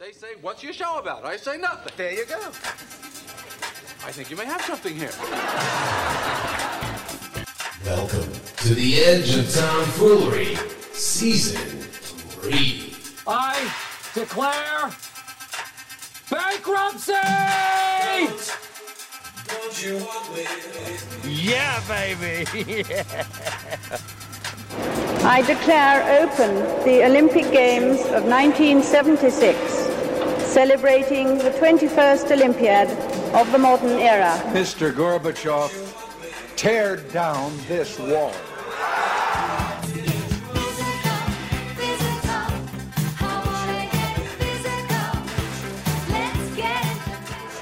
They say, What's your show about? I say nothing. There you go. I think you may have something here. Welcome to the Edge of Tomfoolery, Season 3. I declare bankruptcy! Yeah, baby. I declare open the Olympic Games of 1976, celebrating the 21st Olympiad of the modern era. Mr. Gorbachev, tear down this wall.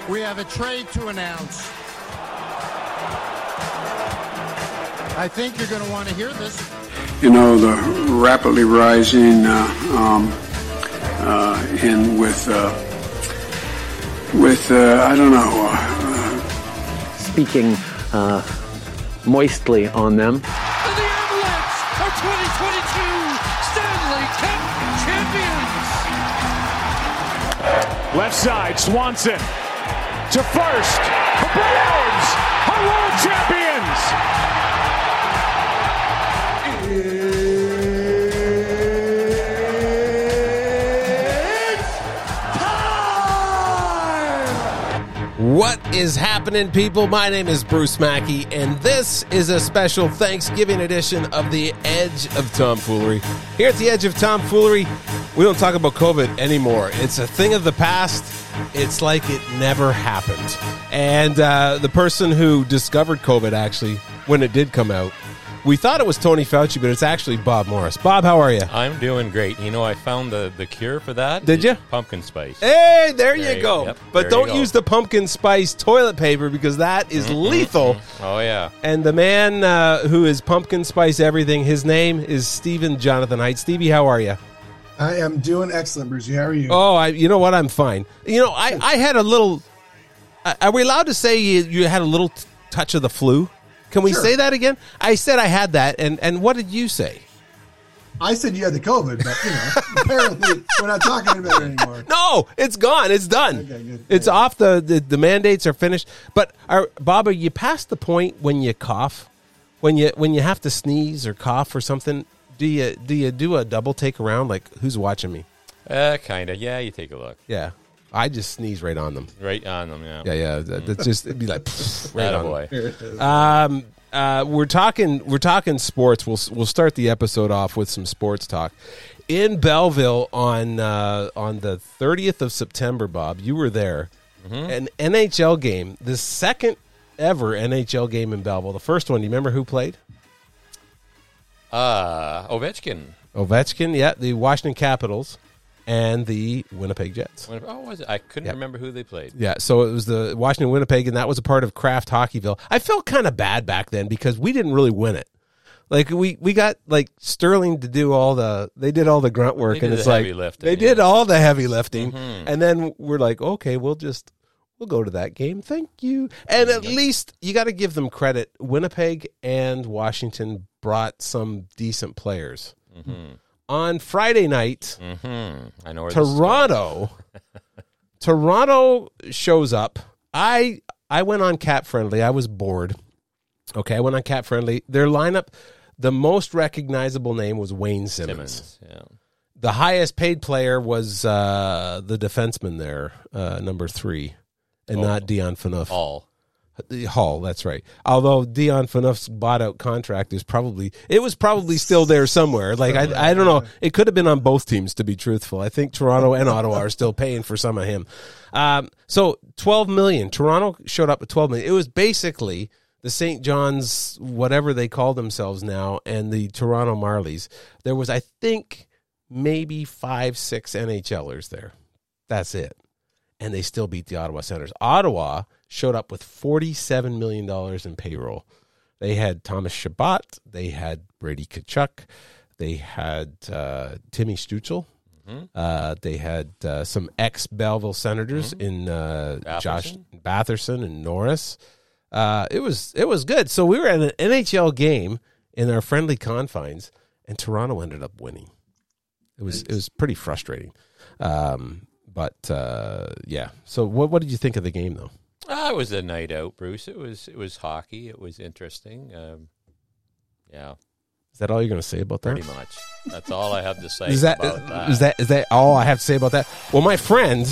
We have a trade to announce. I think you're going to want to hear this. you know, the rapidly rising uh, um, uh, in with uh, with uh, I don't know. Uh, speaking uh, moistly on them. And the Avalanche are 2022 Stanley Cup champions! Left side, Swanson to first. The Browns are world champions. What is happening, people? My name is Bruce Mackey, and this is a special Thanksgiving edition of the Edge of Tomfoolery. Here at the Edge of Tomfoolery, we don't talk about COVID anymore. It's a thing of the past. It's like it never happened. And uh, the person who discovered COVID, actually, when it did come out, we thought it was Tony Fauci, but it's actually Bob Morris. Bob, how are you? I'm doing great. You know, I found the, the cure for that. Did you? Pumpkin spice. Hey, there, There you you- go. yep, but there don't go. use the pumpkin spice toilet paper because that is lethal. Oh, yeah. And the man uh, who is pumpkin spice everything, his name is Stephen Jonathan Height. Stevie, how are you? I am doing excellent, Brucey. How are you? Oh, I, you know what? I'm fine. You know, I, I had a little. uh, Are we allowed to say you, you had a little t- touch of the flu? Can we Sure. say that again? I said I had that, and, and what did you say? I said you had the COVID, but you know, apparently we're not talking about it anymore. No, it's gone. It's done. Okay, good. It's off. The, the the mandates are finished. But are Bob, are you past the point when you cough, when you when you have to sneeze or cough or something? Do you do you do a double take around like who's watching me? Uh, kind of. Yeah, you take a look. Yeah, I just sneeze right on them. Right on them, yeah. Yeah, yeah. That, that's just it'd be like right on. Attaboy. Here it is. Um, uh, we're talking. We're talking sports. We'll we'll start the episode off with some sports talk. In Belleville on uh, on the thirtieth of September, Bob, you were there. An NHL game, the second ever NHL game in Belleville. The first one. Do you remember who played? Uh, Ovechkin. Ovechkin. Yeah, the Washington Capitals and the Winnipeg Jets. When- Oh, was it? I couldn't Yep. remember who they played. Yeah, so it was the Washington Winnipeg, and that was a part of Kraft Hockeyville. I felt kind of bad back then because we didn't really win it. Like we we got like Stirling to do all the they did all the grunt work, and it's like lifting, they yeah. did all the heavy lifting, Mhm. and then we're like, okay, we'll just we'll go to that game. Thank you, and at least you got to give them credit. Winnipeg and Washington brought some decent players. On Friday night, Mm-hmm. I know where this is going. Toronto Toronto shows up. I I went on CapFriendly. I was bored. Okay, I went on CapFriendly. Their lineup, the most recognizable name was Wayne Simmonds. Simmons. Yeah. The highest paid player was uh, the defenseman there, uh, number three, and Oh. not Dion Phaneuf. All. Holl, that's right. Although Dion Phaneuf's bought out contract is probably it was probably still there somewhere. Like I, I don't know. It could have been on both teams to be truthful. I think Toronto and Ottawa are still paying for some of him. Um, so twelve million. Toronto showed up with twelve million. It was basically the St. John's whatever they call themselves now and the Toronto Marlies. There was I think maybe five six NHLers there. That's it and they still beat the Ottawa Senators. Ottawa showed up with $47 million in payroll. They had Thomas Chabot, they had Brady Tkachuk, they had uh, Timmy Stützle, uh, they had uh, some ex Belleville Senators in uh, Josh Batherson? Batherson and Norris. Uh, it was it was good. So we were at an NHL game in our friendly confines, and Toronto ended up winning. It was it was pretty frustrating. Um, But uh, yeah. So what what did you think of the game though? Ah, it was a night out, Bruce. It was it was hockey. It was interesting. Um, yeah, Is that all you're going to say about that? pretty much. That's all I have to say Is that, about that. is that is that all I have to say about that? Well, my friend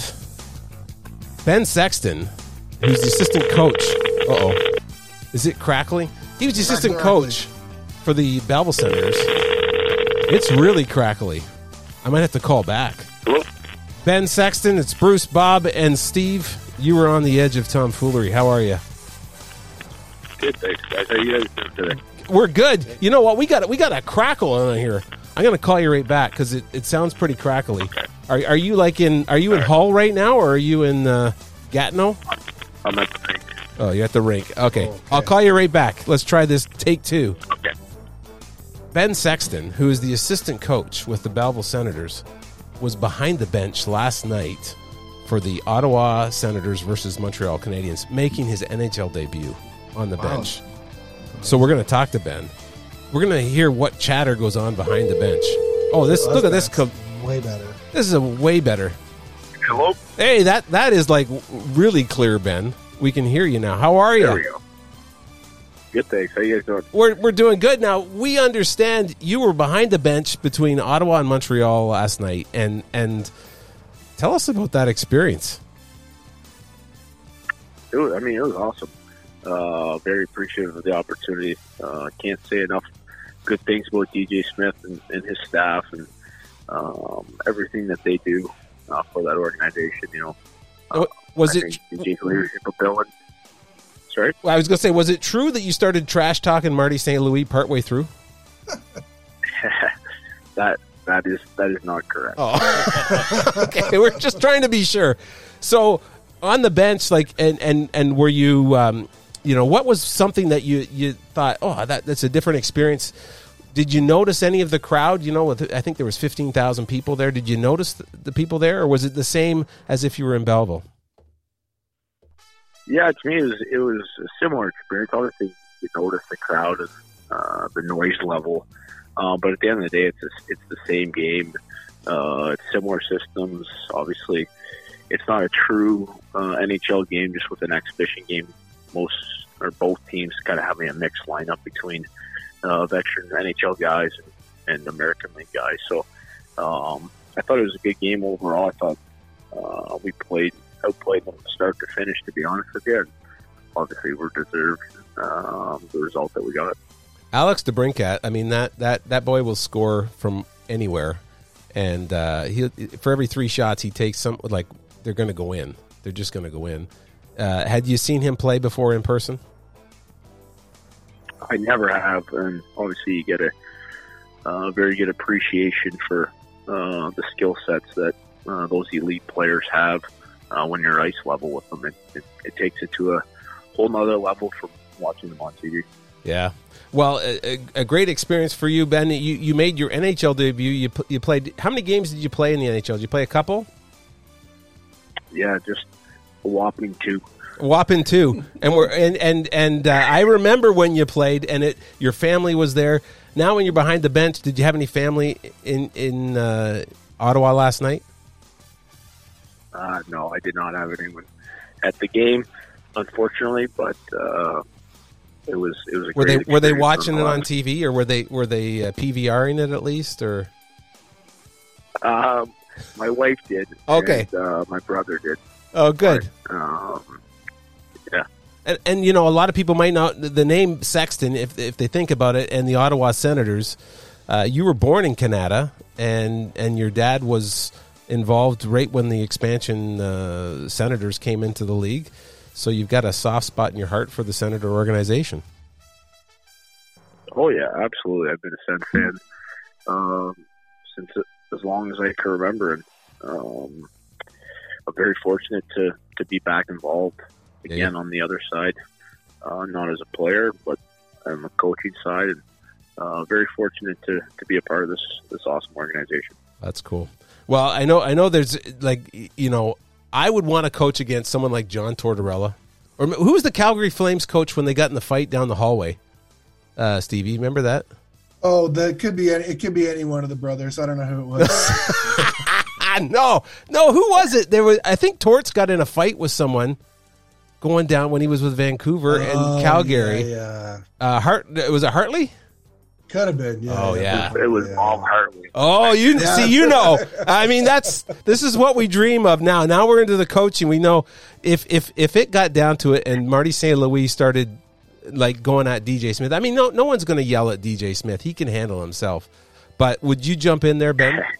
Ben Sexton, who's the assistant coach. Uh oh, is it crackly? He was the assistant coach for the Belleville Senators. It's really crackly. I might have to call back. Ben Sexton, it's Bruce, Bob, and Steve. You were on the edge of tomfoolery. How are you? Good, thanks, guys. How you guys doing today? We're good. You know what? We got we got a crackle on here. I'm gonna call you right back because it, it sounds pretty crackly. Are, are you like in? Are you in Hull right now, or are you in uh, Gatineau? I'm at the rink. Oh, you're at the rink. Okay. I'll call you right back. Let's try this. Take two. Okay. Ben Sexton, who is the assistant coach with the Belleville Senators, was behind the bench last night for the Ottawa Senators versus Montreal Canadiens, making his NHL debut on the Wow. bench. So we're going to talk to Ben. We're going to hear what chatter goes on behind the bench. Oh, this Oh, look at that's this. co- Way better. This is a way better. Hello. Hey, that that is like really clear, Ben. We can hear you now. How are you? There we go. Good, thanks. How you guys doing? We're, we're doing good now. We understand you were behind the bench between Ottawa and Montreal last night, and and tell us about that experience. It was, I mean, it was awesome. Uh, very appreciative of the opportunity. Uh, can't say enough good things about DJ Smith and, and his staff and um, everything that they do uh, for that organization. You know, Uh, was I it? DJ's leadership and sorry, well, I was going to say, was it true that you started trash talking Marty St. Louis partway through? that that is that is not correct. Oh, okay. We're just trying to be sure. So on the bench, like, and and and were you, um, you know, what was something that you you thought, oh, that that's a different experience. Did you notice any of the crowd? You know, with, I think there was fifteen thousand people there. Did you notice the, the people there, or was it the same as if you were in Belleville? Yeah, to me, it was it was a similar experience. Obviously, you notice the crowd and uh, the noise level, uh, but at the end of the day, it's a, it's the same game. Uh, it's similar systems. Obviously, it's not a true uh, NHL game, just with an exhibition game. Most or both teams kind of having a mixed lineup between uh, veteran NHL guys and, and American League guys. So um, I thought it was a good game overall. I thought uh, we played outplayed them start to finish. To be honest with you, obviously we're deserved um, the result that we got. Alex DeBrincat, I mean that that that boy will score from anywhere, and uh, he for every three shots he takes, some like they're going to go in. They're just going to go in. Uh, had you seen him play before in person? I never have, and obviously you get a uh, very good appreciation for uh, the skill sets that uh, those elite players have uh, when you're ice level with them. It, it, it takes it to a whole nother level from watching them on TV. Yeah. Well, a, a- a great experience for you, Ben. You you made your NHL debut. You you played. How many games did you play in the NHL? Did you play a couple? Yeah, just a whopping two. Whopping two, and we're and and and uh, I remember when you played, and it your family was there. Now, when you're behind the bench, did you have any family in in uh, Ottawa last night? Uh, no, I did not have anyone at the game, unfortunately, but uh, it was it was a Were they were they watching it on. TV, or were they were they uh, PVRing it at least, or Um, my wife did. Okay. and, uh, my brother did. oh, good. Um, yeah. And, and you know, a lot of people might not the name Sexton, if if they think about it, and the Ottawa Senators. Uh, you were born in Canada, and and your dad was involved right when the expansion uh, Senators came into the league. So you've got a soft spot in your heart for the Senator organization. Oh yeah, absolutely. I've been a Sens fan um, since as long as I can remember, and um, I'm very fortunate to to be back involved again on the other side, uh, not as a player, but on the coaching side, and uh, very fortunate to, to be a part of this this awesome organization. That's cool. Well, I know I know there's like you know I would want to coach against someone like John Tortorella, or who was the Calgary Flames coach when they got in the fight down the hallway? Uh, Stevie, remember that? Oh, that could be any, it. Could be any one of the brothers. I don't know who it was. no, no. Who was it? There was. I think Torts got in a fight with someone going down when he was with Vancouver Oh, and Calgary. Yeah, Uh, Hart was it Hartley? Could have been. Yeah, Oh, yeah. It was Bob Hartley. Oh, you Yeah. see, you know. I mean, that's this is what we dream of now. Now we're into the coaching. We know if if if it got down to it, and Marty St. Louis started like going at DJ Smith. I mean, no no one's going to yell at DJ Smith. He can handle himself. But would you jump in there, Ben?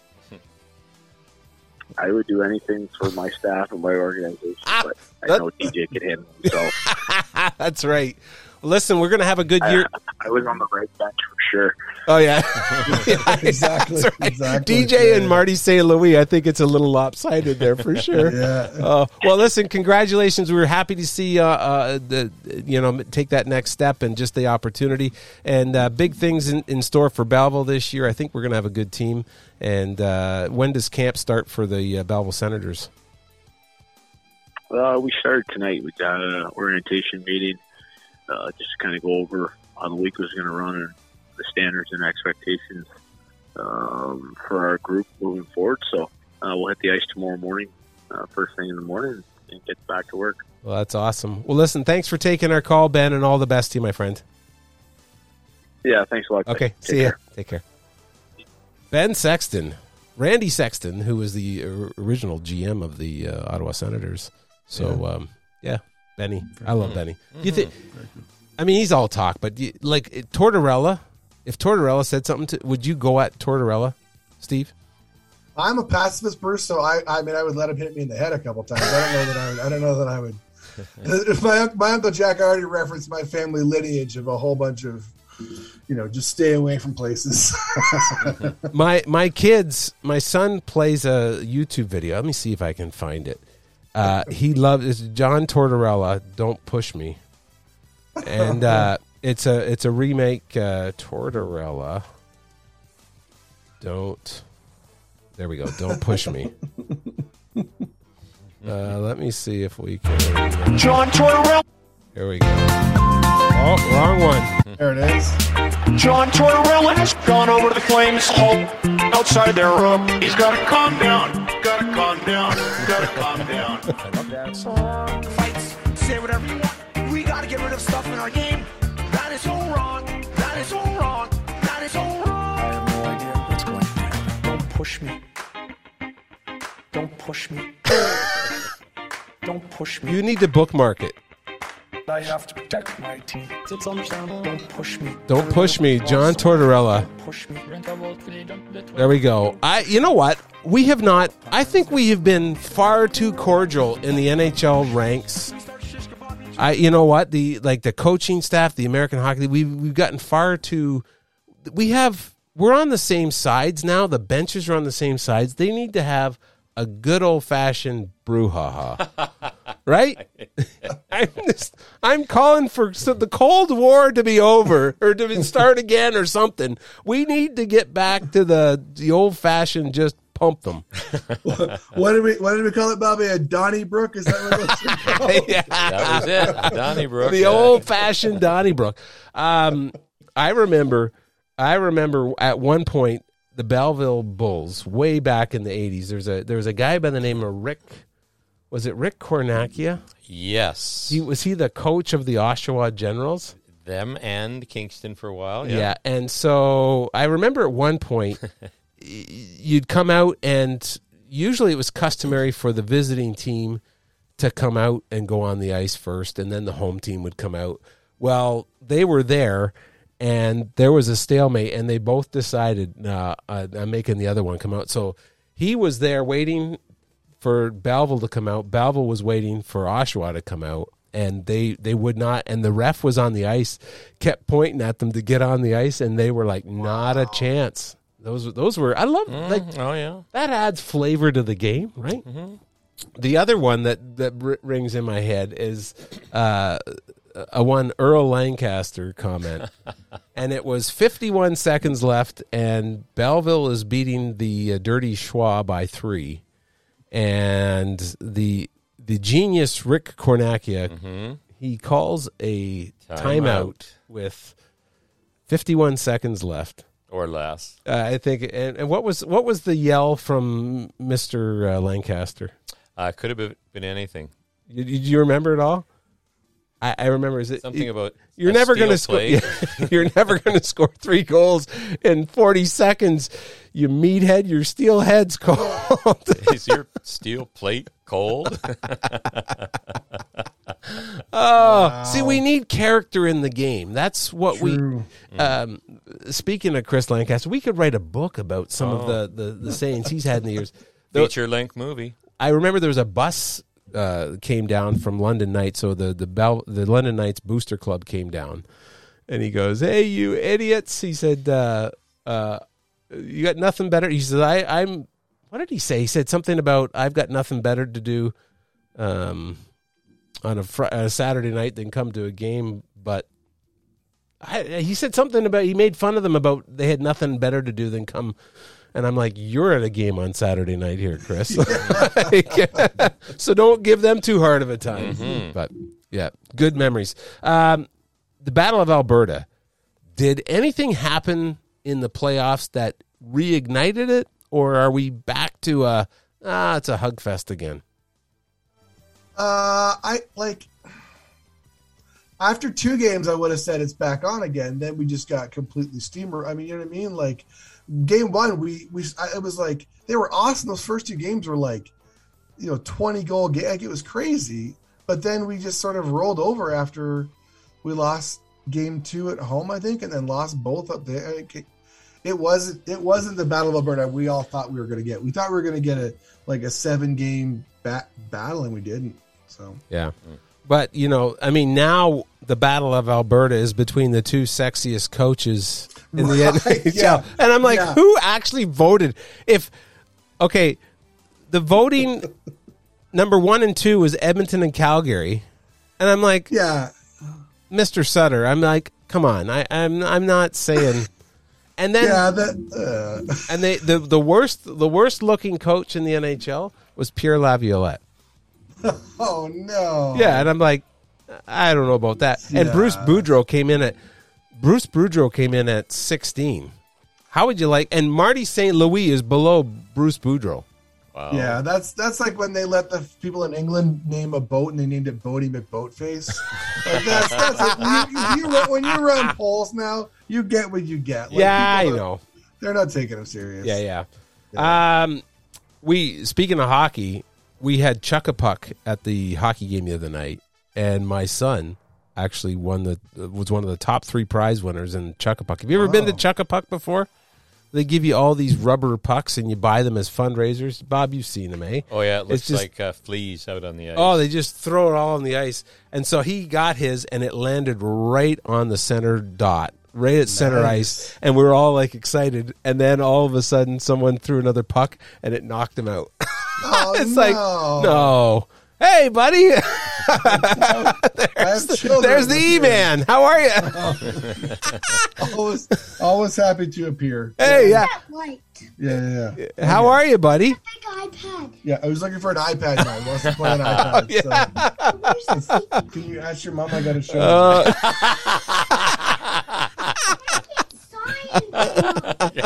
I would do anything for my staff and my organization, Ah, but I know DJ could handle himself. That's right. Listen, we're going to have a good year. I was on the right bench for sure. Oh yeah, exactly. Right. Exactly. DJ and Yeah. Marty St. Louis. I think it's a little lopsided there for sure. Yeah. Uh, well, listen, congratulations. We were happy to see uh, uh, the you know take that next step and just the opportunity and uh, big things in, in store for Belleville this year. I think we're going to have a good team. And uh, when does camp start for the uh, Belleville Senators? Uh, we started tonight. We got an orientation meeting, uh, just to kind of go over how the week was going to run and the standards and expectations um, for our group moving forward. So uh, we'll hit the ice tomorrow morning, uh, first thing in the morning, and get back to work. Well, that's awesome. Well, listen, thanks for taking our call, Ben, and all the best to you, my friend. Yeah, thanks a lot. Okay, Take see care. ya. Take care. Ben Sexton, Randy Sexton, who was the uh, original GM of the uh, Ottawa Senators. So, yeah, um, yeah Benny, I love Benny. Do you think? I mean, he's all talk, but you, like it- Tortorella, if Tortorella said something, to, would you go at Tortorella, Steve? I'm a pacifist person, so I, I mean, I would let him hit me in the head a couple times. I don't know that I would. I don't know that I would. If my my uncle Jack already referenced my family lineage of a whole bunch of, you know, just stay away from places. my my kids, my son plays a YouTube video. Let me see if I can find it. Uh, he loves John Tortorella. Don't push me, and uh, it's a it's a remake. Uh, Tortorella. Don't. There we go. Don't push me. Uh, let me see if we can. John Tortorella. Here we go. Oh, wrong one. there it is. John Tortorella has gone over to the Flames home outside their room. He's got to calm down. Got to calm down. Got to calm down. I love that song. Fights. Say whatever you want. We got to get rid of stuff in our game. Push me. Don't push me. Don't push me. You need to bookmark it. I have to protect my team. It's understandable. Don't push me. Don't push me, John Tortorella. Push me. There we go. I you know what? We have not I think we have been far too cordial in the NHL ranks. I you know what? The like the coaching staff, the American Hockey League, we've we've gotten far too we have we're on the same sides now. The benches are on the same sides. They need to have a good old fashioned brouhaha. right? I'm just, I'm calling for so the Cold War to be over or to start again or something. We need to get back to the the old fashioned just pump them. what did we What did we call it, Bobby? A Donnybrook? Is that what it was? called? yeah. That was it. Donnybrook. the yeah. old fashioned Donnybrook. Um, I remember, I remember at one point the Belleville Bulls, way back in the eighties. There's a there was a guy by the name of Rick. Was it Rick Cornacchia? Yes. He was he the coach of the Oshawa Generals. Them and Kingston for a while. Yeah. Yeah. and so I remember at one point you'd come out and usually it was customary for the visiting team to come out and go on the ice first and then the home team would come out. Well, they were there and there was a stalemate and they both decided uh, uh, I'm making the other one come out. So he was there waiting for Belleville to come out. Belleville was waiting for Oshawa to come out, and they they would not. And the ref was on the ice, kept pointing at them to get on the ice, and they were like, not a chance. Those those were I love like oh yeah. that adds flavor to the game, right? The other one that that r- rings in my head is uh, a one Earl Lancaster comment, and it was 51 seconds left, and Belleville is beating the uh, Dirty Schwa by three, and the the genius Rick Cornacchia he calls a timeout with 51 seconds left, or less. Uh, I think. And, and what was what was the yell from Mister uh, Lancaster? Uh, could have been, anything. You, do you remember it all? I, I remember. Is it Something you- about You're never going to score. plate. you're never going to score three goals in 40 seconds. You meathead. Your steel head's cold. Is your steel plate cold? Oh, see, we need character in the game. That's what True. we. Um, speaking of Chris Lancaster, we could write a book about some of Oh. the, the, the sayings he's had in the years. Though- Feature length movie. I remember there was a bus uh, came down from London Knights, so the the Bell, the London Knights Booster Club came down, and he goes, "Hey, you idiots!" He said, uh, uh, "You got nothing better." He said, I, "I'm." What did he say? He said something about I've got nothing better to do um, on a, fr- a Saturday night than come to a game, but. I, he said something about he made fun of them about they had nothing better to do than come and I'm like, you're at a game on Saturday night here, Chris. Like, so don't give them too hard of a time. Mhm. But yeah, good memories. Um, the Battle of Alberta. Did anything happen in the playoffs that reignited it, or are we back to a ah, it's a hug fest again? Uh, I like after two games, I would have said it's back on again. Then we just got completely steamer. I mean, you know what I mean? Like game one, we we I, it was like they were awesome. Those first two games were like you know twenty goal game. Like it was crazy. But then we just sort of rolled over after we lost game two at home, I think, and then lost both up there. It, it wasn't it wasn't the Battle of Alberta we all thought we were going to get. We thought we were going to get a like a seven game bat, battle, and we didn't. So Yeah. Mm. But, you know, I mean, now the Battle of Alberta is between the two sexiest coaches in the Right, NHL. yeah, And I'm like, yeah. who actually voted? If, okay, the voting number one and two was Edmonton and Calgary. And I'm like, yeah, Mr. Sutter, I'm like, come on. I, I'm, I'm not saying. And then, yeah, that uh, and they, the, the worst, the worst looking coach in the NHL was Pierre Laviolette. oh no, Yeah, and I'm like, I don't know about that. And Yeah. Bruce Boudreau came in at Bruce Boudreau came in at 16. How would you like? And Marty St. Louis is below Bruce Boudreau. Wow. Yeah, that's that's like when they let the people in England name a boat and they named it Boaty McBoatface. like that's that's it. You, you, run- when you run polls now, you get what you get. Like, yeah, I people are- know. They're not taking them serious. Yeah, yeah. Um, we speaking of hockey, we had Chuck a Puck at the hockey game the other night, and my son actually won the was one of the top three prize winners in Chuck a Puck. Have you ever been to. Chuck a Puck before? They give you all these rubber pucks and you buy them as fundraisers. Bob, you've seen them, eh? Oh yeah, it It's looks just- like uh, fleas out on the ice. Oh, they just throw it all on the ice. And so he got his and it landed right on the center dot, right at center Nice. ice. And we were all like excited. And then all of a sudden someone threw another puck and it knocked him out. Oh, it's no. like, no. Hey, buddy. I have. There's the with E you. Man. How are you? always, always happy to appear. hey, yeah. White. Yeah, yeah, yeah. How are you, buddy? Big iPad. Yeah, I was looking for an iPad now. He wants to play an iPad. So. Can you ask your mom? I got to show Uh, you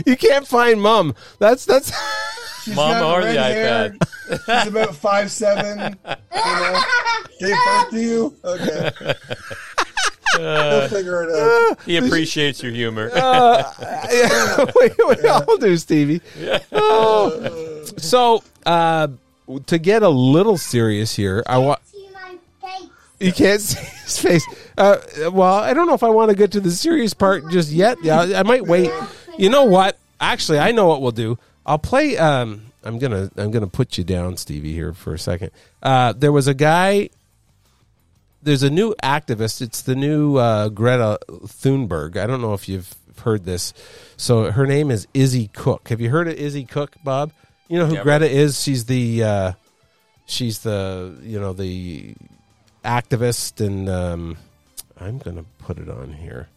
can't find mom. That's that's She's Mom got or the red hair. She's about five seven. You know, gave birth to you. Okay, we'll figure it out. he appreciates your humor. uh, yeah, we, we all do, Stevie. Oh. So, uh, to get a little serious here, I want. See my face. You can't see his face. Uh, well, I don't know if I want to get to the serious part just yet. Yeah, I might wait. You know what? Actually, I know what we'll do. I'll play. Um, I'm gonna I'm gonna put you down, Stevie, here for a second. Uh, there was a guy. There's a new activist. It's the new uh, Greta Thunberg. I don't know if you've heard this. So her name is Izzy Cook. Have you heard of Izzy Cook, Bob? You know who Never. Greta is? She's the uh, she's the you know the activist and um, I'm going to put it on here.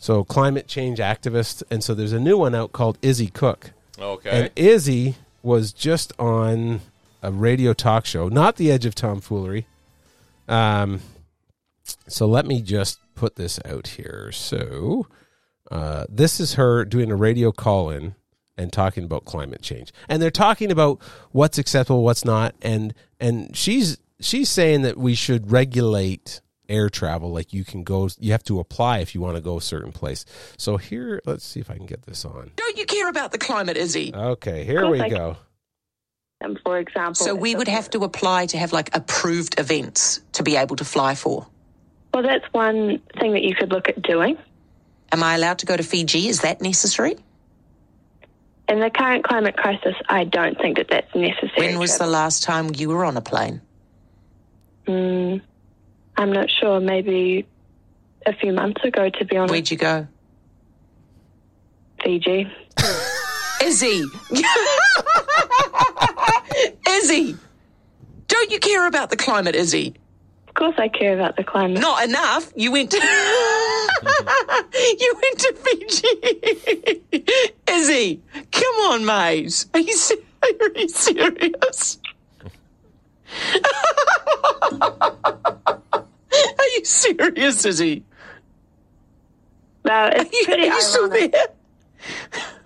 So climate change activist, and so there's a new one out called Izzy Cook. Okay. And Izzy was just on a radio talk show, not the Edge of Tomfoolery. Um, so let me just put this out here. So Uh, this is her doing a radio call in and talking about climate change, and they're talking about what's acceptable, what's not, and and she's she's saying that we should regulate air travel like you can go you have to apply if you want to go a certain place so here let's see if i can get this on Don't you care about the climate, Izzy? okay here we I go And for example, So we would have to apply to have like approved events to be able to fly for. well, that's one thing that you could look at doing. Am I allowed to go to Fiji? Is that necessary? In the current climate crisis, I don't think that that's necessary. When was the last time you were on a plane? Mm, I'm not sure. Maybe a few months ago, to be honest. Where'd you go? Fiji. Izzy! Izzy! Don't you care about the climate, Izzy? Of course, I care about the climate. Not enough. You went to. you went to Fiji. Izzy, come on, mate. Are you, se- are you serious? are you serious, Izzy? Well, it's pretty are you still ironic. there?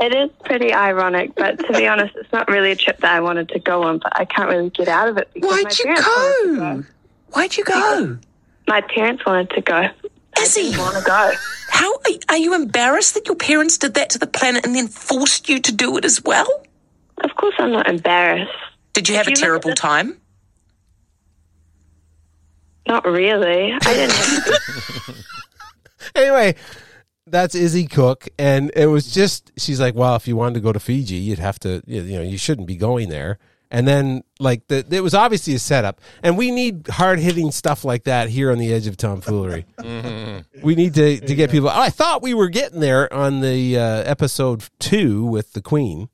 It is pretty ironic, but to be honest, it's not really a trip that I wanted to go on, but I can't really get out of it because Why'd you to go? Why'd you go? My parents wanted to go. Izzy, I want to go. How are, are you embarrassed that your parents did that to the planet and then forced you to do it as well? Of course, I'm not embarrassed. Did you have If a you terrible this- time? Not really. I didn't. anyway that's izzy cook and it was just she's like well if you wanted to go to fiji you'd have to you know you shouldn't be going there and then like the, it was obviously a setup and we need hard-hitting stuff like that here on the edge of tomfoolery we need to, to get people i thought we were getting there on the uh, episode two with the queen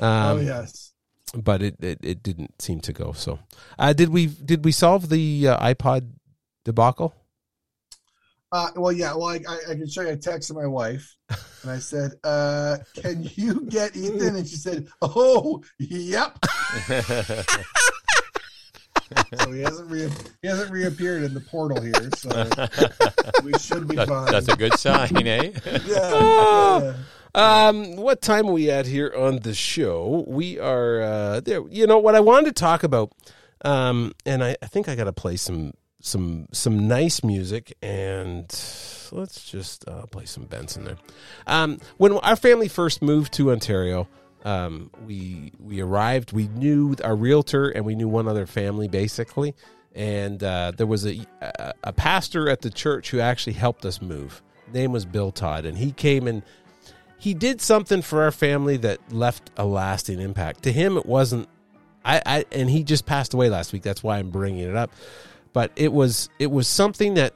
um, oh yes. But it, it, it didn't seem to go so uh, did we did we solve the uh, ipod debacle Uh, well, yeah. Well, I, I, I can show you. I texted my wife, and I said, uh, "Can you get Ethan?" And she said, "Oh, yep." so he hasn't re- he hasn't reappeared in the portal here, so we should be That- fine. that's a good sign, eh? yeah. Um, what time are we at here on the show? We are uh, there. You know what I wanted to talk about, um, and I, I think I got to play some some some nice music, and let's just uh, play some Benson there. Um, when our family first moved to Ontario, um, we we arrived. We knew our realtor, and we knew one other family basically, and uh, there was a, a pastor at the church who actually helped us move. Name was Bill Todd, and he came and he did something for our family that left a lasting impact. To him, it wasn't. I, I and he just passed away last week. That's why I'm bringing it up. But it was it was something that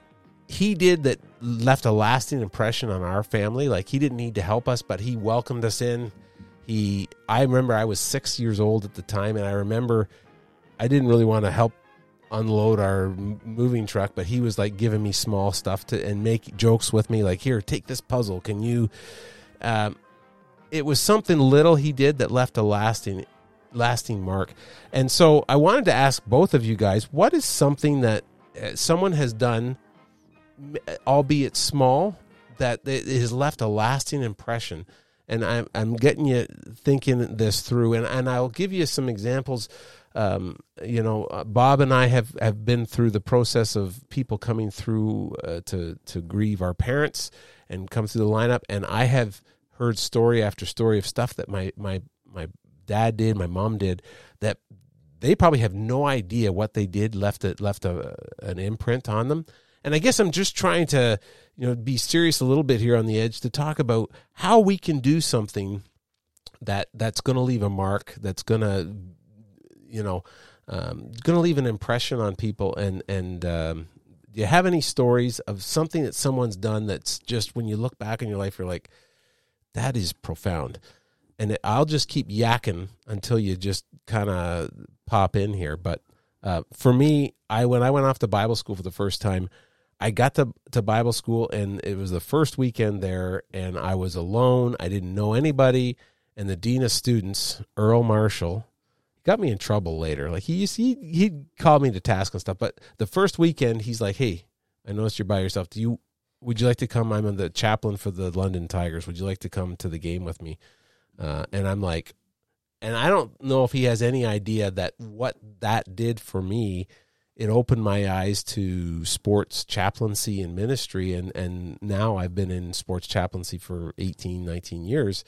he did that left a lasting impression on our family. Like he didn't need to help us, but he welcomed us in. He I remember I was six years old at the time, and I remember I didn't really want to help unload our moving truck, but he was like giving me small stuff to and make jokes with me, like here, take this puzzle. Can you? Um, it was something little he did that left a lasting lasting mark. And so I wanted to ask both of you guys, what is something that uh, someone has done, albeit small, that has left a lasting impression? And I'm, I'm getting you thinking this through, and, and I'll give you some examples. Um, you know, uh, Bob and I have, have been through the process of people coming through uh, to to grieve our parents and come through the lineup, and I have heard story after story of stuff that my my my dad did, my mom did, that they probably have no idea what they did left left a, an imprint on them. And I guess I'm just trying to, you know, be serious a little bit here on the edge to talk about how we can do something that that's going to leave a mark, that's going to, you know, um, going to leave an impression on people. And and um, do you have any stories of something that someone's done that's just when you look back in your life, you're like, that is profound. And I'll just keep yakking until you just kind of pop in here. But uh, for me, I when I went off to Bible school for the first time, I got to to Bible school and it was the first weekend there, and I was alone. I didn't know anybody, and the dean of students, Earl Marshall, got me in trouble later. Like he used he he'd call me to task and stuff. But the first weekend, he's like, "Hey, I noticed you're by yourself. Do you would you like to come? I'm the chaplain for the London Tigers. Would you like to come to the game with me? Uh, and I'm like, and I don't know if he has any idea that what that did for me. It opened my eyes to sports chaplaincy and ministry, and and now I've been in sports chaplaincy for 18, 19 years,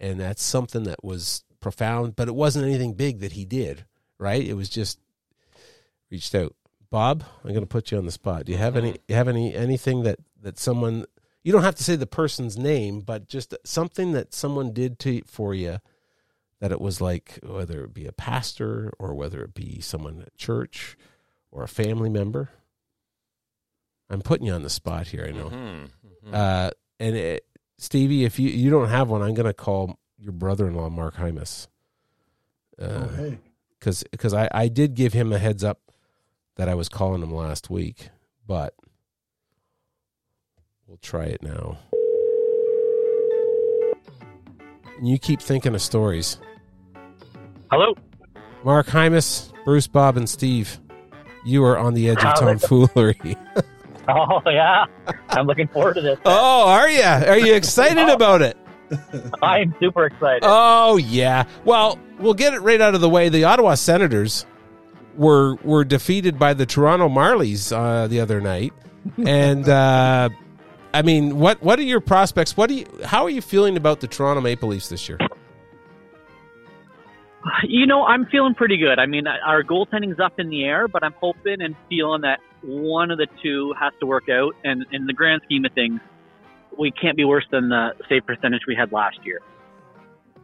and that's something that was profound. But it wasn't anything big that he did, right? It was just reached out. Bob, I'm going to put you on the spot. Do you have any you have any anything that that someone you don't have to say the person's name, but just something that someone did to for you that it was like whether it be a pastor or whether it be someone at church or a family member. I'm putting you on the spot here. I know. Mhm, mhm. Uh, and it, Stevie, if you you don't have one, I'm going to call your brother-in-law Mark Hymus. Uh, Oh, hey. because because I I did give him a heads up that I was calling him last week, but we'll try it now. And you keep thinking of stories. Hello. Mark Hymus, Bruce, Bob, and Steve. You are on the edge of tomfoolery. Oh yeah, I'm looking forward to this. oh, are you? Are you excited oh. about it? I'm super excited. Oh yeah. Well, we'll get it right out of the way. The Ottawa Senators were were defeated by the Toronto Marlies uh, the other night, and uh, I mean, what what are your prospects? What do you? How are you feeling about the Toronto Maple Leafs this year? You know, I'm feeling pretty good. I mean, our goaltending's up in the air, but I'm hoping and feeling that one of the two has to work out. And in the grand scheme of things, we can't be worse than the save percentage we had last year.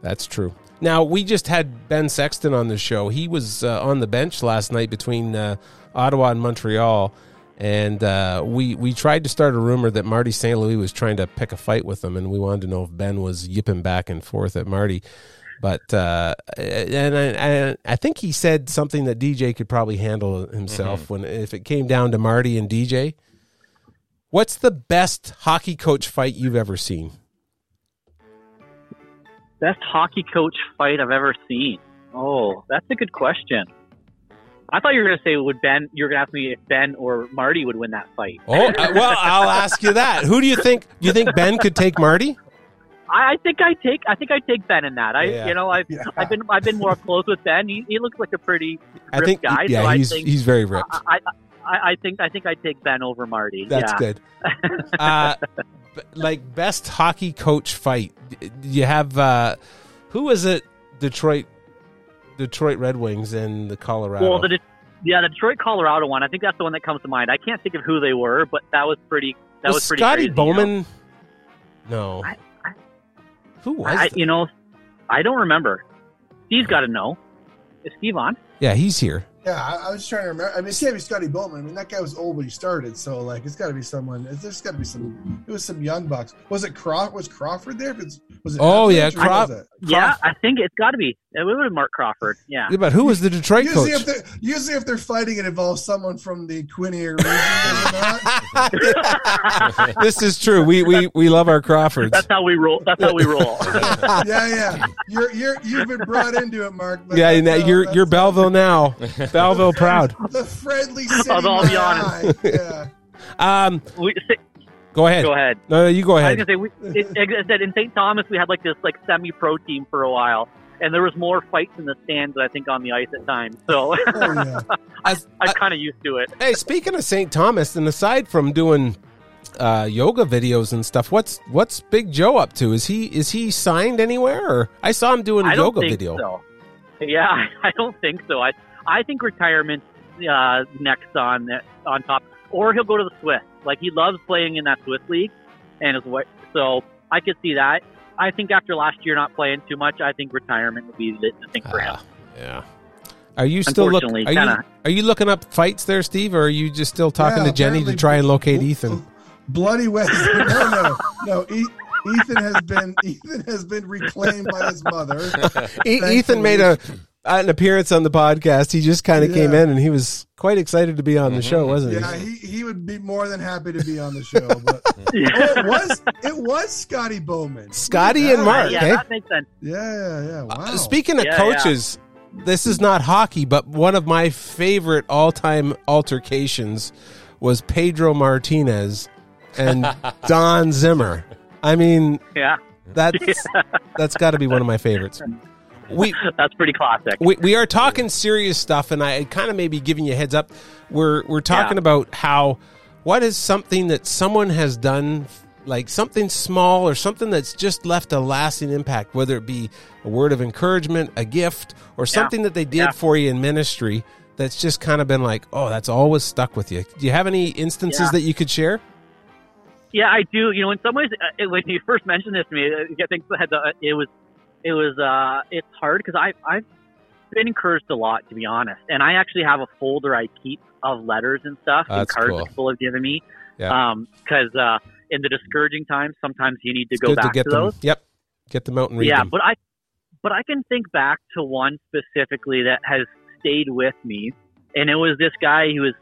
That's true. Now we just had Ben Sexton on the show. He was uh, on the bench last night between uh, Ottawa and Montreal, and uh, we we tried to start a rumor that Marty St. Louis was trying to pick a fight with him, and we wanted to know if Ben was yipping back and forth at Marty. But uh, and I, I, I think he said something that DJ could probably handle himself when if it came down to Marty and DJ. What's the best hockey coach fight you've ever seen? Best hockey coach fight I've ever seen. Oh, that's a good question. I thought you were going to say would Ben? You're going to ask me if Ben or Marty would win that fight. Oh uh, well, I'll ask you that. Who do you think? Do you think Ben could take Marty? I, I think I take I think I take Ben in that. I Yeah. you know I've I've been I've been more close with Ben. He, he looks like a pretty I ripped think guy. yeah, so he's I think he's very ripped. I, I I I think I think I take Ben over Marty. That's yeah. good. Uh, b- like best hockey coach fight. You have uh, who was it? Detroit, Detroit Red Wings and the Colorado. Well, the De- yeah the Detroit Colorado one. I think that's the one that comes to mind. I can't think of who they were, but that was pretty. That was, was pretty. Scotty crazy, you know? Bowman? No. who was? I, you know, I don't remember. Steve's got to know. Is Steve on? Yeah, he's here. Yeah, I, I was trying to remember. I mean, it can't be Scotty Bowman. I mean, that guy was old when he started, so like, it's got to be someone. There's got to be some. It was some young bucks. Was it Crawford? Was Crawford there? Was, was it? Oh, yeah, Evans, or who Craw- was it? Yeah, I think it's got to be. It would have Mark Crawford. Yeah. Yeah, but who was the Detroit Usually, coach? if they're usually if they're fighting, it involves someone from the Quinte region. does it not? this is true. We we we love our Crawfords. That's how we roll. That's how we roll. yeah, yeah. You're you're you've been brought into it, Mark. but yeah, that's now how- you're that's you're Belleville now. Belleville proud. the friendly city. I'll be honest. Yeah. Um, we, go ahead. Go ahead. No, no, you go ahead. I ahead. was gonna say, we, it, I said in St. Thomas we had like this like semi-pro team for a while, and there was more fights in the stands than I think on the ice at times. So Oh, I, I'm kind of used to it. Hey, speaking of St. Thomas, and aside from doing uh, yoga videos and stuff, what's what's Big Joe up to? Is he is he signed anywhere? Or I saw him doing a I don't yoga think video. so. Yeah, I don't think so. I I think retirement uh, next on on top, or he'll go to the Swiss. Like he loves playing in that Swiss league, and his wa- so I could see that. I think after last year not playing too much, I think retirement would be the the thing for him. Ah, yeah. Are you still looking? Are you, kinda- are you looking up fights there, Steve, or are you just still talking Yeah, to Jenny to try and locate Ethan? Bloody West. No, no, no. E- Ethan has been Ethan has been reclaimed by his mother. E- Ethan made a an appearance on the podcast. He just kind of came in and he was quite excited to be on the show, wasn't he? Yeah, he, he would be more than happy to be on the show. But it was it was Scotty Bowman. Scotty and Mark, yeah, eh? that makes sense. Yeah, yeah, yeah. Wow. Uh, Speaking of Yeah, coaches, this is not hockey, but one of my favorite all time altercations was Pedro Martinez and Don Zimmer. I mean, Yeah. that's that's got to be one of my favorites. We That's pretty classic. we, we are talking serious stuff, and I kind of maybe giving you a heads up. We're we're talking Yeah. about how what is something that someone has done, like something small or something that's just left a lasting impact, whether it be a word of encouragement, a gift, or something that they did Yeah. for you in ministry. That's just kind of been like, oh, that's always stuck with you. Do you have any instances Yeah. that you could share? Yeah, I do. You know, in some ways, uh, when you first mentioned this to me, I think the- it was, it was, uh, it's hard because I, I've been encouraged a lot, to be honest. And I actually have a folder I keep of letters and stuff and That's cards cool. that people have given me. Yeah. Um, because uh, in the discouraging times, sometimes you need to It's go back to get to them. those. Yep, get them out and read yeah, them. but I, but I can think back to one specifically that has stayed with me, and it was this guy who was,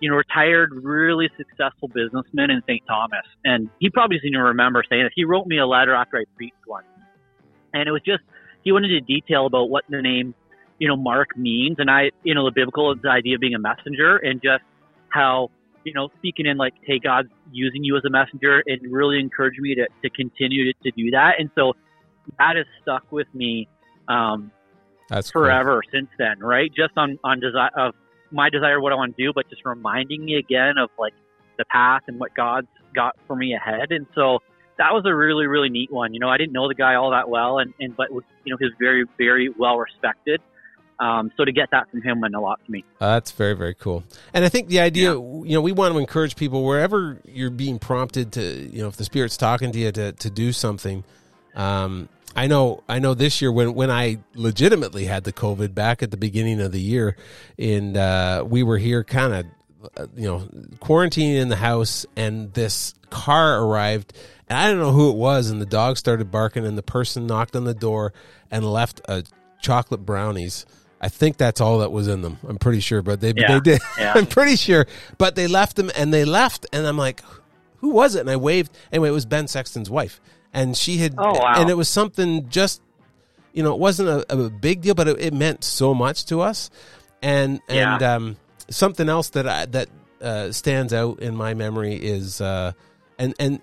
you know, retired, really successful businessman in St. Thomas, and he probably doesn't even remember saying it. He wrote me a letter after I preached once, and it was just he went into detail about what the name, you know, Mark means, and I, you know, the biblical the idea of being a messenger, and just how you know, speaking in like, hey, God's using you as a messenger, and really encouraged me to, to continue to, to do that. And so that has stuck with me um, That's cool. forever since then, right? Just on on desire of my desire, what I want to do, but just reminding me again of like the path and what God's got for me ahead. And so that was a really really neat one. You know, I didn't know the guy all that well, and and but was you know he was very very well respected. Um, so to get that from him meant a lot to me. Uh, that's very very cool. And I think the idea, you know, we want to encourage people wherever you're being prompted to, you know, if the spirit's talking to you to to do something. Um, I know, I know. This year, when when I legitimately had the COVID back at the beginning of the year, and uh, we were here, kind of, uh, you know, quarantining in the house, and this car arrived, and I don't know who it was, and the dog started barking, and the person knocked on the door and left a chocolate brownies. I think that's all that was in them. I'm pretty sure, but they Yeah, they did. yeah. I'm pretty sure, but they left them, and they left, and I'm like, who was it? And I waved. Anyway, it was Ben Sexton's wife, and she had, Oh, wow. and it was something just, you know, it wasn't a, a big deal, but it, it meant so much to us, and and Yeah. um, something else that I, that uh, stands out in my memory is, uh, and and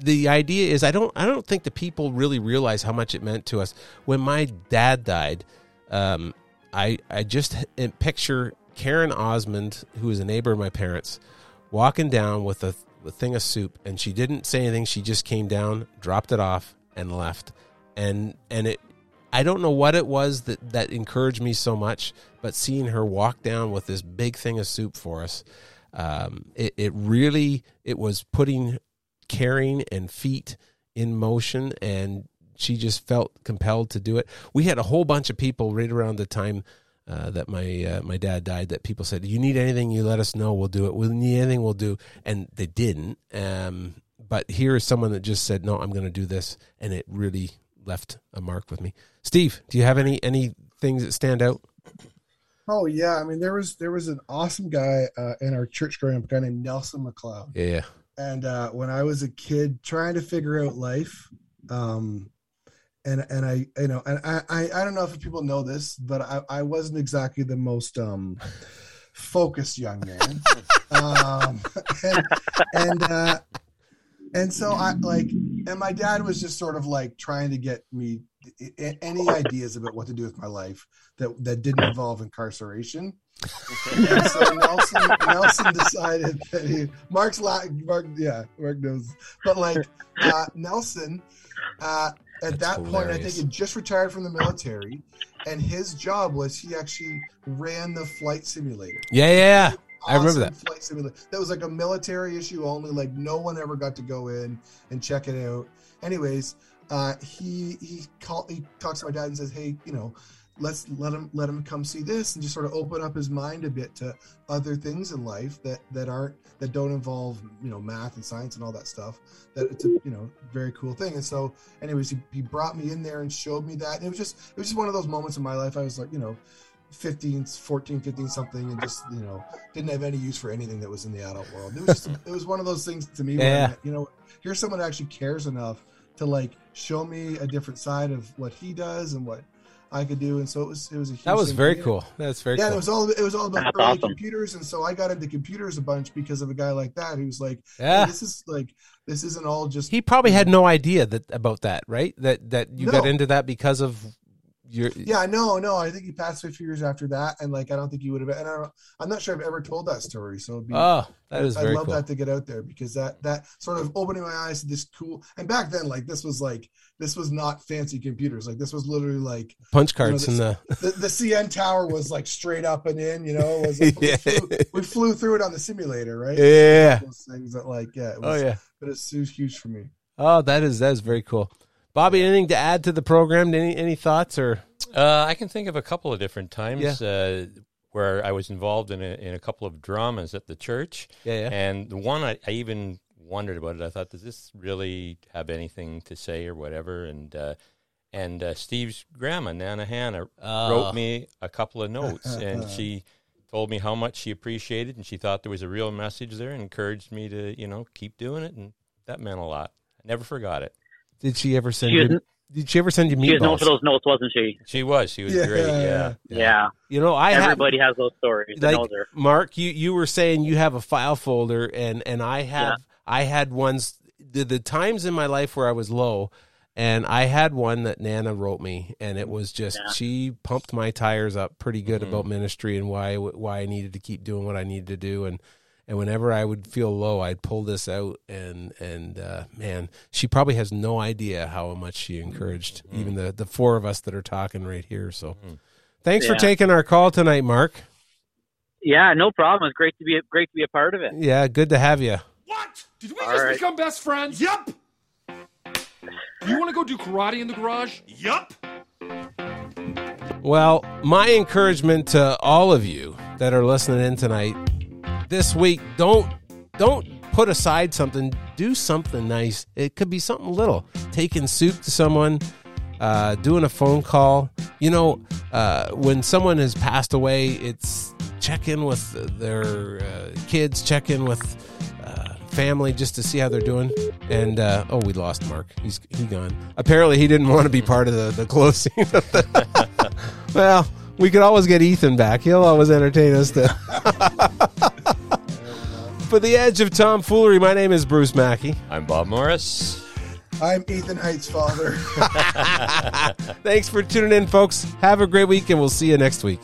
the idea is I don't I don't think the people really realize how much it meant to us when my dad died. Um, I I just picture Karen Osmond, who was a neighbor of my parents, walking down with a, a thing of soup, and she didn't say anything. She just came down, dropped it off, and left. And and it, I don't know what it was that that encouraged me so much, but seeing her walk down with this big thing of soup for us, um, it it really it was putting caring and feet in motion and she just felt compelled to do it. We had a whole bunch of people right around the time uh, that my uh, my dad died that people said, "You need anything, you let us know. We'll do it. We need anything, we'll do." And they didn't. Um, but here is someone that just said, "No, I'm going to do this," and it really left a mark with me. Steve, do you have any any things that stand out? Oh yeah, I mean there was there was an awesome guy uh, in our church growing up, a guy named Nelson McLeod. Yeah, yeah. And uh, when I was a kid trying to figure out life, um, and and I you know and I, I I don't know if people know this, but I, I wasn't exactly the most um, focused young man, um, and and uh, and so I like and my dad was just sort of like trying to get me any ideas about what to do with my life that that didn't involve incarceration. And so Nelson Nelson decided that he Mark's la- Mark yeah Mark knows but like uh, Nelson uh, at that point I think he just retired from the military and his job was he actually ran the flight simulator Yeah, yeah, yeah. I remember that. flight simulator. That was like a military issue only. Like no one ever got to go in and check it out. Anyways, uh, he he call he talks to my dad and says, "Hey, you know, let's let him let him come see this and just sort of open up his mind a bit to other things in life that that aren't that don't involve you know math and science and all that stuff. That it's a you know very cool thing. And so, anyways, he, he brought me in there and showed me that. And it was just it was just one of those moments in my life. I was like, you know. 15 14 15 something and just you know didn't have any use for anything that was in the adult world it was just it was one of those things to me where Yeah. you know here's someone that actually cares enough to like show me a different side of what he does and what I could do, and so it was it was a huge That was thing very for me. cool. That's very yeah, cool. it was all it was all about early awesome. computers, and so I got into computers a bunch because of a guy like that who's like, hey, Yeah. this is like this isn't all just He probably had no idea that about that, right? That that you got into that because of your Yeah, no, no. I think he passed away a few years after that, and like I don't think he would have. And I don't, I'm not sure I've ever told that story. So it'd be, Oh, that is I very love cool. that to get out there because that that sort of opening my eyes to this cool. And back then, like this was like this was not fancy computers. Like this was literally like punch you know, cards in the the, the CN tower was like straight up and in. You know, it was like, Yeah. we, flew, we flew through it on the simulator, right? Yeah. those things that like yeah. It Oh, yeah. but it's, it was huge for me. Oh, that is that is very cool. Bobby, anything to add to the program? Any any thoughts or Uh, I can think of a couple of different times uh, where I was involved in a, in a couple of dramas at the church. Yeah, yeah. And the one I, I even wondered about it. I thought, does this really have anything to say or whatever? And uh, and uh, Steve's grandma, Nana Hannah, wrote me a couple of notes, and she told me how much she appreciated, and she thought there was a real message there, and encouraged me to you know keep doing it, and that meant a lot. I never forgot it. Did she ever send She you? Did she ever send you She was known for those notes, wasn't she? She was. She was Yeah. great. Yeah. Yeah. You know, I have- everybody has those stories. Like knows her. Mark, you you were saying you have a file folder, and and I have I had ones the, the times in my life where I was low, and I had one that Nana wrote me, and it was just Yeah. she pumped my tires up pretty good Mhm. about ministry and why why I needed to keep doing what I needed to do, and and whenever I would feel low, I'd pull this out, and and uh, man, she probably has no idea how much she encouraged even the the four of us that are talking right here. So, thanks for taking our call tonight, Mark. Yeah, no problem. It's great to be great to be a part of it. Yeah, good to have you. What? Did we All just right. become best friends? Yup. You want to go do karate in the garage? Yup. Well, my encouragement to all of you that are listening in tonight this week, don't don't put aside something, do something nice. It could be something little. Taking soup to someone, uh, doing a phone call. You know, uh, when someone has passed away, it's check in with their uh, kids, check in with uh, family just to see how they're doing. And uh, oh, we lost Mark. He's he gone. Apparently, he didn't want to be part of the the closing. well, we could always get Ethan back. He'll always entertain us. To For the edge of tomfoolery, my name is Bruce Mackey. I'm Bob Morris. I'm Ethan Heights' father. Thanks for tuning in, folks. Have a great week, and we'll see you next week.